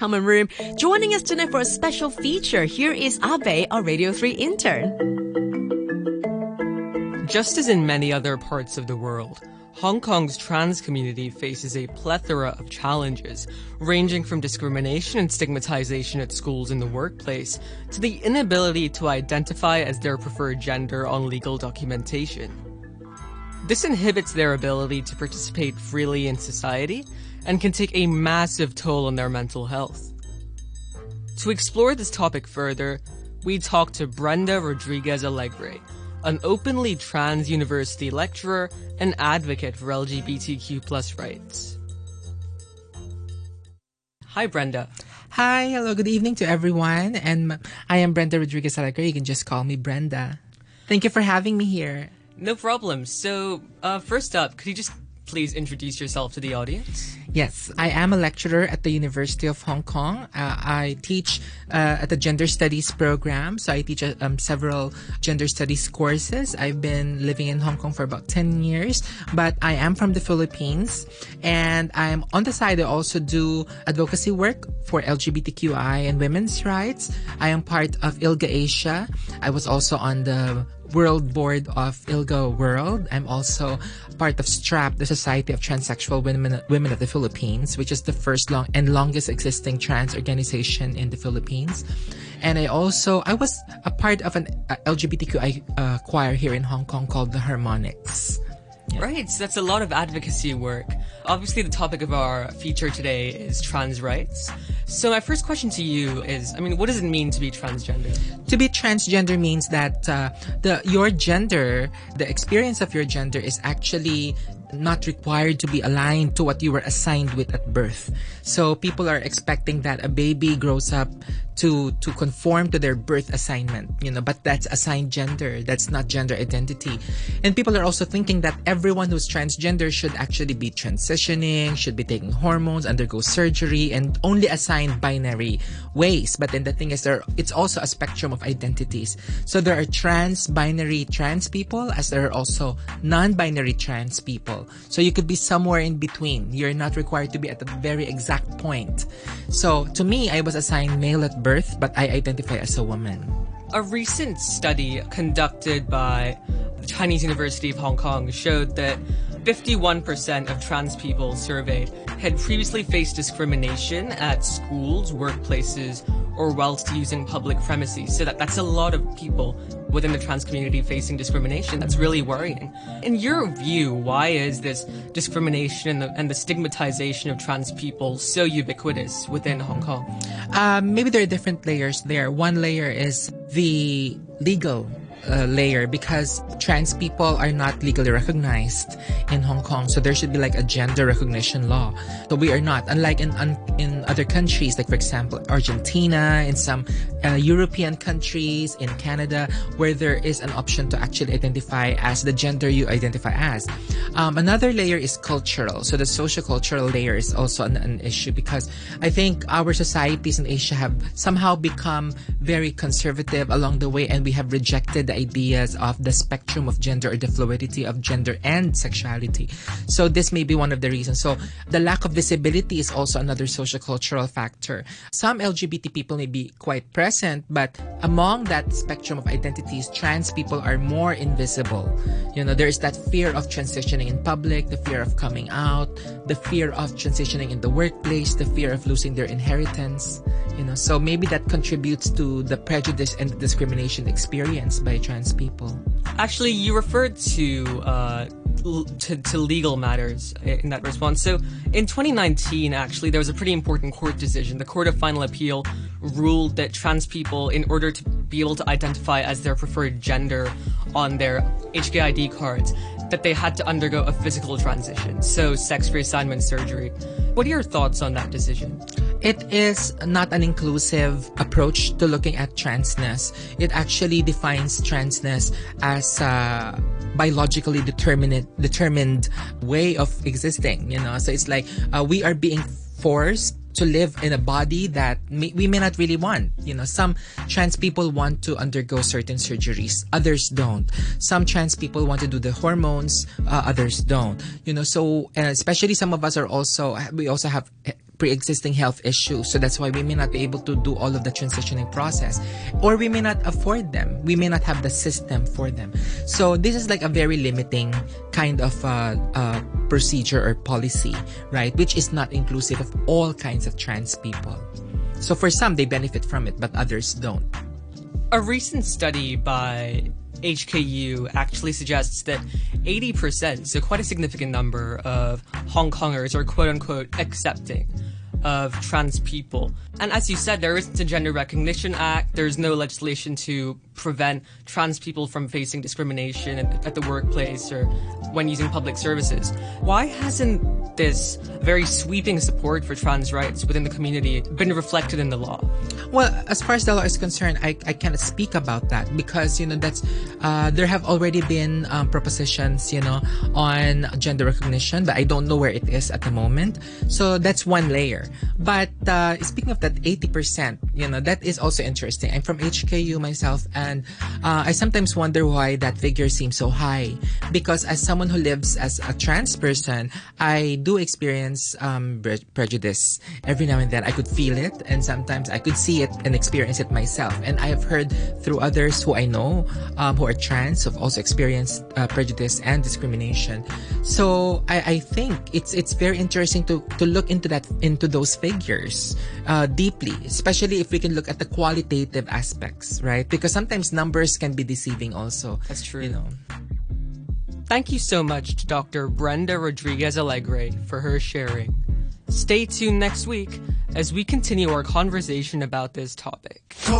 common room. Joining us tonight for a special feature, here is Abe, our Radio 3 intern. Just as in many other parts of the world, Hong Kong's trans community faces a plethora of challenges, ranging from discrimination and stigmatization at schools and the workplace to the inability to identify as their preferred gender on legal documentation. This inhibits their ability to participate freely in society and can take a massive toll on their mental health. To explore this topic further, we talked to Brenda Rodriguez Alegre, an openly trans university lecturer and advocate for LGBTQ plus rights. Hi, Brenda. Hi, hello, good evening to everyone. And I am Brenda Rodriguez Alegre. You can just call me Brenda. Thank you for having me here. No problem. So, uh, first up, could you just please introduce yourself to the audience? Yes, I am a lecturer at the University of Hong Kong. Uh, I teach uh, at the Gender Studies program, so I teach um, several gender studies courses. I've been living in Hong Kong for about 10 years, but I am from the Philippines, and I'm on the side. I also do advocacy work for LGBTQI and women's rights. I am part of ILGA Asia. I was also on the World Board of ILGA World. I'm also part of STRAP, the Society of Transsexual Women, Women of the Philippines, which is the first long and longest existing trans organization in the Philippines. And I also, I was a part of an uh, LGBTQI uh, choir here in Hong Kong called the Harmonics. Yeah. Right, so that's a lot of advocacy work. Obviously, the topic of our feature today is trans rights. So, my first question to you is I mean, what does it mean to be transgender? To be transgender means that uh, the your gender, the experience of your gender, is actually not required to be aligned to what you were assigned with at birth. So people are expecting that a baby grows up to to conform to their birth assignment, you know, but that's assigned gender. That's not gender identity. And people are also thinking that everyone who's transgender should actually be transitioning, should be taking hormones, undergo surgery, and only assigned binary ways. But then the thing is there it's also a spectrum of identities. So there are trans binary trans people as there are also non-binary trans people. So you could be somewhere in between. You're not required to be at the very exact point. So to me, I was assigned male at birth, but I identify as a woman. A recent study conducted by the Chinese University of Hong Kong showed that 51% of trans people surveyed had previously faced discrimination at schools, workplaces, or whilst using public premises. So that, that's a lot of people within the trans community facing discrimination. That's really worrying. In your view, why is this discrimination and the, and the stigmatization of trans people so ubiquitous within Hong Kong? Um, maybe there are different layers there. One layer is the legal uh, layer because trans people are not legally recognized in Hong Kong. So there should be like a gender recognition law. So we are not. Unlike in in other countries, like for example Argentina, in some uh, European countries, in Canada, where there is an option to actually identify as the gender you identify as. Um, another layer is cultural. So the social cultural layer is also an, an issue because I think our societies in Asia have somehow become very conservative along the way, and we have rejected the ideas of the spectrum of gender or the fluidity of gender and sexuality. So this may be one of the reasons. So the lack of visibility is also another social cultural factor. Some LGBT people may be quite present, but among that spectrum of identities, trans people are more invisible. You know, there is that fear of transitioning in public, the fear of coming out, the fear of transitioning in the workplace, the fear of losing their inheritance. You know, so maybe that contributes to the prejudice and the discrimination experienced by trans people. Actually, you referred to uh, to, to legal matters in that response. So, in 2019, actually, there was a pretty important court decision. The Court of Final Appeal ruled that trans people, in order to be able to identify as their preferred gender on their HKID cards, that they had to undergo a physical transition, so sex reassignment surgery. What are your thoughts on that decision? It is not an inclusive approach to looking at transness. It actually defines transness as a biologically determined determined way of existing. You know, so it's like uh, we are being forced to live in a body that may, we may not really want. You know, some trans people want to undergo certain surgeries, others don't. Some trans people want to do the hormones, uh, others don't. You know, so uh, especially some of us are also we also have pre-existing health issues. So that's why we may not be able to do all of the transitioning process or we may not afford them. We may not have the system for them. So this is like a very limiting kind of uh, uh, procedure or policy, right? Which is not inclusive of all kinds of trans people. So for some, they benefit from it, but others don't. A recent study by HKU actually suggests that 80%, so quite a significant number of Hong Kongers are quote unquote accepting of trans people. And as you said, there isn't a Gender Recognition Act. There's no legislation to prevent trans people from facing discrimination at, the workplace or when using public services. Why hasn't this very sweeping support for trans rights within the community been reflected in the law? Well, as far as the law is concerned, I, I cannot speak about that because, you know, that's, uh, there have already been um, propositions, you know, on gender recognition, but I don't know where it is at the moment. So that's one layer. But uh, speaking of that 80%, you know, that is also interesting. I'm from HKU myself, and uh, I sometimes wonder why that figure seems so high. Because as someone who lives as a trans person, I do experience um, prejudice every now and then. I could feel it, and sometimes I could see it and experience it myself. And I have heard through others who I know um, who are trans who've also experienced uh, prejudice and discrimination. So I, I think it's it's very interesting to to look into that into those figures uh, deeply, especially if we can look at the qualitative aspects, right? Because sometimes numbers can be deceiving also. That's true. You know. Thank you so much to Dr. Brenda Rodriguez Alegre for her sharing. Stay tuned next week as we continue our conversation about this topic.